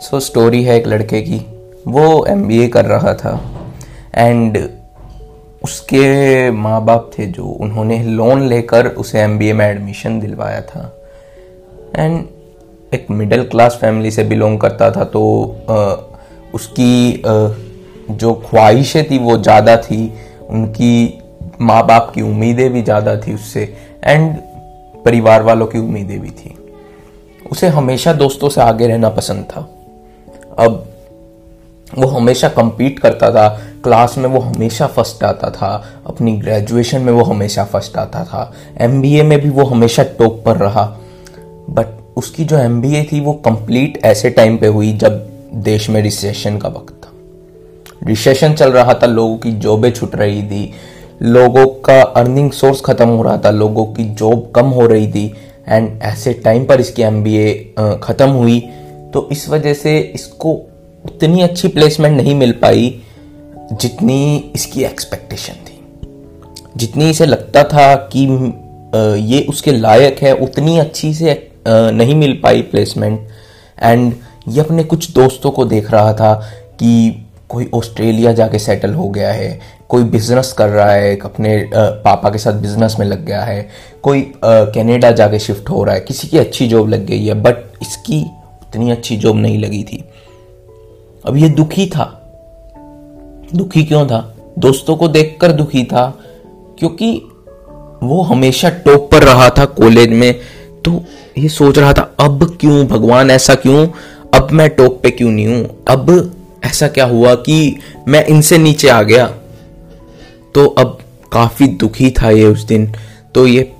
सो so, story है एक लड़के की। वो एमबीए कर रहा था। एंड उसके माँ बाप थे जो। उन्होंने लोन लेकर उसे एमबीए में एडमिशन दिलवाया था। एंड एक मिडिल क्लास फैमिली से बिलोंग करता था तो आ, उसकी आ, जो ख्वाहिशें थी वो ज़्यादा थी। उनकी माँ बाप की उम्मीदें भी ज़्यादा थी उससे। एंड परिवार वालों की उम्मीदें भी थी। उसे हमेशा दोस्तों से आगे रहना पसंद था। अब वो हमेशा compete करता था। क्लास में वो हमेशा फ़र्स्ट आता था। अपनी ग्रेजुएशन में वो हमेशा फ़र्स्ट आता था। एमबीए में भी वो हमेशा टॉप पर रहा। बट उसकी जो एमबीए थी, वो कंप्लीट ऐसे टाइम पे हुई जब देश में रिसेशन का वक्त था। रिसेशन चल रहा था, लोगों की जॉबें छुट रही थी। लोगों का अर्निंग सोर्स खत्म हो रहा था, लोगों की जॉब कम हो रही थी। एंड ऐसे टाइम पर इसकी एमबीए ख़त्म हुई। तो इस वजह से इसको उतनी अच्छी प्लेसमेंट नहीं मिल पाई जितनी इसकी एक्सपेक्टेशन थी। जितनी इसे लगता था कि ये उसके लायक है, उतनी अच्छी से नहीं मिल पाई प्लेसमेंट एंड ये अपने कुछ दोस्तों को देख रहा था कि कोई ऑस्ट्रेलिया जाके सेटल हो गया है, कोई बिज़नेस कर रहा है अपने पापा के साथ बिज़नेस में लग गया है, कोई कनाडा जाके शिफ्ट हो रहा है, किसी की अच्छी जॉब लग गई है बट इसकी उतनी अच्छी जॉब नहीं लगी थी। अब ये दुखी था। दुखी क्यों था? दोस्तों को देखकर दुखी था, क्योंकि वो हमेशा टॉप पर रहा था कॉलेज में। तो ये सोच रहा था, अब क्यों, भगवान ऐसा क्यों? अब मैं टॉप पे क्यों नहीं हूँ? अब ऐसा क्या हुआ कि मैं इनसे नीचे आ गया? तो अब काफ़ी दुखी था ये उस दिन। तो ये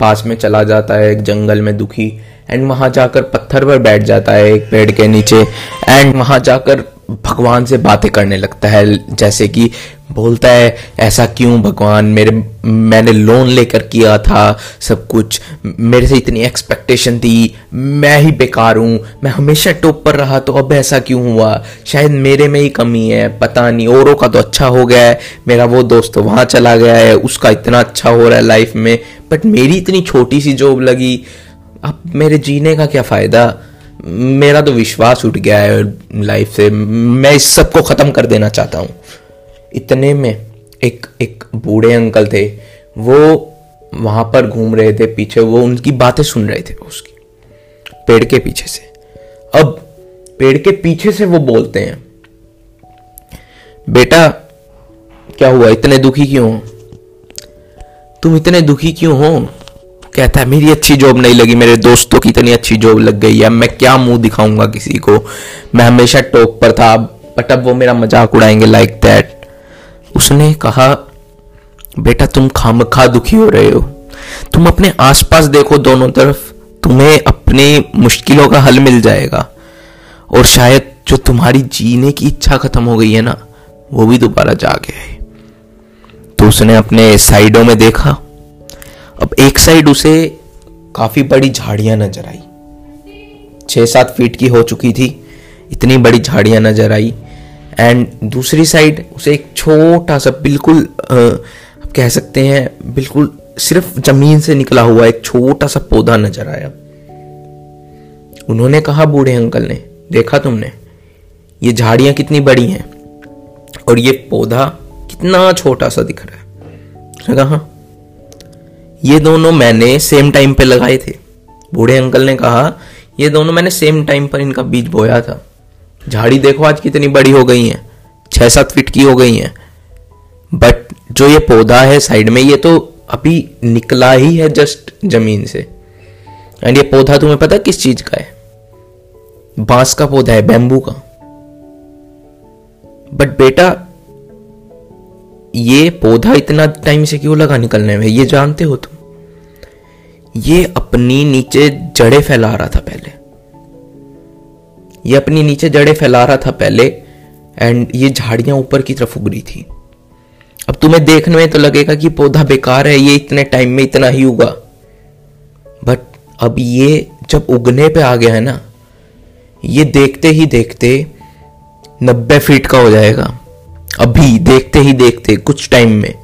पास में चला जाता है, एक जंगल में दुखी। एंड वहाँ जाकर पत्थर पर बैठ जाता है एक पेड़ के नीचे एंड वहाँ जाकर भगवान से बातें करने लगता है। जैसे कि बोलता है, ऐसा क्यों भगवान? मेरे, मैंने लोन लेकर किया था, सब कुछ। मेरे से इतनी एक्सपेक्टेशन थी। मैं ही बेकार हूँ। मैं हमेशा टॉप पर रहा तो अब ऐसा क्यों हुआ? शायद मेरे में ही कमी है। पता नहीं, औरों का तो अच्छा हो गया है। मेरा वो दोस्त वहाँ चला गया है। उसका इतना अच्छा हो रहा है लाइफ में। बट मेरी इतनी छोटी सी जॉब लगी। अब मेरे जीने का क्या फ़ायदा? मेरा तो विश्वास उठ गया है लाइफ से। मैं इस सबको ख़त्म कर देना चाहता हूँ। इतने में एक एक बूढ़े अंकल थे, वो वहाँ पर घूम रहे थे पीछे, वो उनकी बातें सुन रहे थे उसकी, पेड़ के पीछे से। अब पेड़ के पीछे से वो बोलते हैं, बेटा, क्या हुआ? इतने दुखी क्यों हो? तुम इतने दुखी क्यों हो? कहता है, मेरी अच्छी जॉब नहीं लगी, मेरे दोस्तों की इतनी अच्छी जॉब लग गई है, मैं क्या मुँह दिखाऊँगा किसी को? मैं हमेशा टॉप पर था बट अब वो मेरा मज़ाक उड़ाएँगे लाइक दैट उसने कहा, बेटा, तुम खाम खा दुखी हो रहे हो। तुम अपने आसपास देखो दोनों तरफ़, तुम्हें अपनी मुश्किलों का हल मिल जाएगा। और शायद जो तुम्हारी जीने की इच्छा खत्म हो गई है ना, वो भी दोबारा जागे तो उसने अपने साइडों में देखा एक साइड उसे काफ़ी बड़ी झाड़ियाँ नज़र आई। छह सात फीट की हो चुकी थी, इतनी बड़ी झाड़ियाँ नज़र आई। एंड दूसरी साइड उसे एक छोटा सा बिल्कुल आप कह सकते हैं, बिल्कुल सिर्फ़ ज़मीन से निकला हुआ एक छोटा सा पौधा नज़र आया। उन्होंने कहा, बूढ़े अंकल ने, देखा तुमने? ये झाड़ियाँ कितनी बड़ी हैं और ये पौधा कितना छोटा सा दिख रहा है? कहा ये दोनों मैंने सेम टाइम पे लगाए थे। बूढ़े अंकल ने कहा, ये दोनों मैंने सेम टाइम पर इनका बीज बोया था। झाड़ी देखो आज कितनी बड़ी हो गई है। छह सात फीट की हो गई है। बट जो ये पौधा है साइड में, ये तो अभी निकला ही है जस्ट ज़मीन से। एंड ये पौधा तुम्हें पता किस चीज़ का है? बाँस का पौधा है बैम्बू का। बट बेटा, ये पौधा इतना टाइम से क्यों लगा निकलने में? ये जानते हो तुम। ये अपनी नीचे जड़े फैला रहा था पहले। ये अपनी नीचे जड़े फैला रहा था पहले एंड ये झाड़ियाँ ऊपर की तरफ़ उग रही थी। अब तुम्हें देखने में तो लगेगा कि पौधा बेकार है, ये इतने टाइम में इतना ही उगा। बट अब ये जब उगने पे आ गया है ना, ये देखते ही देखते नब्बे फीट का हो जाएगा। अभी देखते ही देखते कुछ टाइम में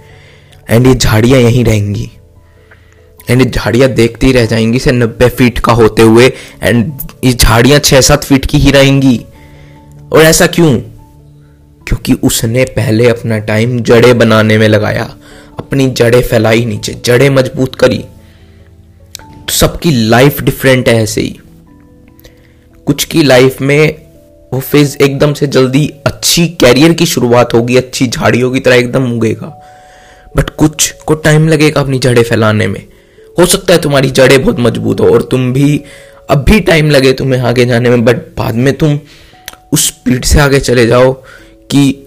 एंड ये झाड़ियाँ यहीं रहेंगी। एंड झाड़ियाँ देखती रह जाएँगी से नब्बे फीट का होते हुए एंड ये झाड़ियाँ छह सात फीट की ही रहेंगी। और ऐसा क्यों? क्योंकि उसने पहले अपना टाइम जड़े बनाने में लगाया, अपनी जड़ें फैलाई नीचे, जड़ें मज़बूत करी। तो सबकी लाइफ डिफरेंट है ऐसे ही। कुछ की लाइफ में वो फ़ेज़ एकदम से जल्दी अच्छी कैरियर की शुरुआत होगी, अच्छी झाड़ियों की तरह एकदम उगेगा। बट कुछ को टाइम लगेगा अपनी जड़ें फैलाने में। हो सकता है तुम्हारी जड़ें बहुत मज़बूत हो और तुम भी, अब भी टाइम लगे तुम्हें आगे जाने में बट बाद में तुम उस स्पीड से आगे चले जाओ कि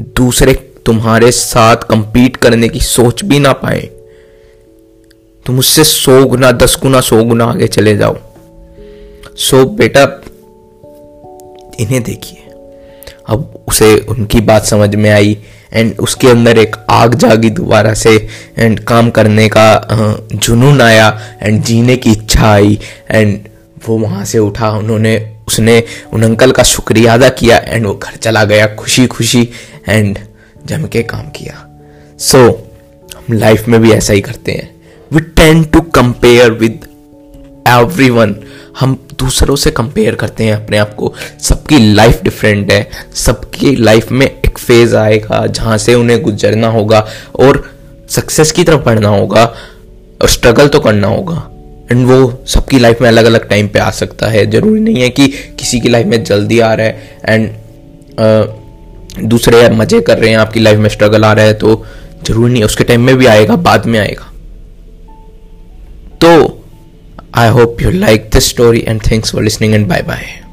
दूसरे तुम्हारे साथ कंपीट करने की सोच भी ना पाए। तुम उससे सौ गुना, दस गुना, सौ गुना आगे चले जाओ। सो बेटा, इन्हें देखिए। अब उसे उनकी बात समझ में आई एंड उसके अंदर एक आग जागी दोबारा से एंड काम करने का जुनून आया एंड जीने की इच्छा आई एंड वो वहाँ से उठा उन्होंने उसने उन अंकल का शुक्रिया अदा किया एंड वो घर चला गया खुशी खुशी एंड जम के काम किया। सो so, हम लाइफ में भी ऐसा ही करते हैं। We tend to compare with every हम दूसरों से कंपेयर करते हैं अपने आप को। सबकी लाइफ डिफरेंट है। सबकी लाइफ में एक फ़ेज़ आएगा जहाँ से उन्हें गुजरना होगा और सक्सेस की तरफ़ बढ़ना होगा और स्ट्रगल तो करना होगा। एंड वो सबकी लाइफ में अलग अलग टाइम पे आ सकता है। ज़रूरी नहीं है कि किसी की लाइफ में जल्दी आ रहा है एंड दूसरे मज़े कर रहे हैं, आपकी लाइफ में स्ट्रगल आ रहा है तो ज़रूरी नहीं उसके टाइम में भी आएगा, बाद में आएगा। तो I hope you like this story and thanks for listening and bye bye.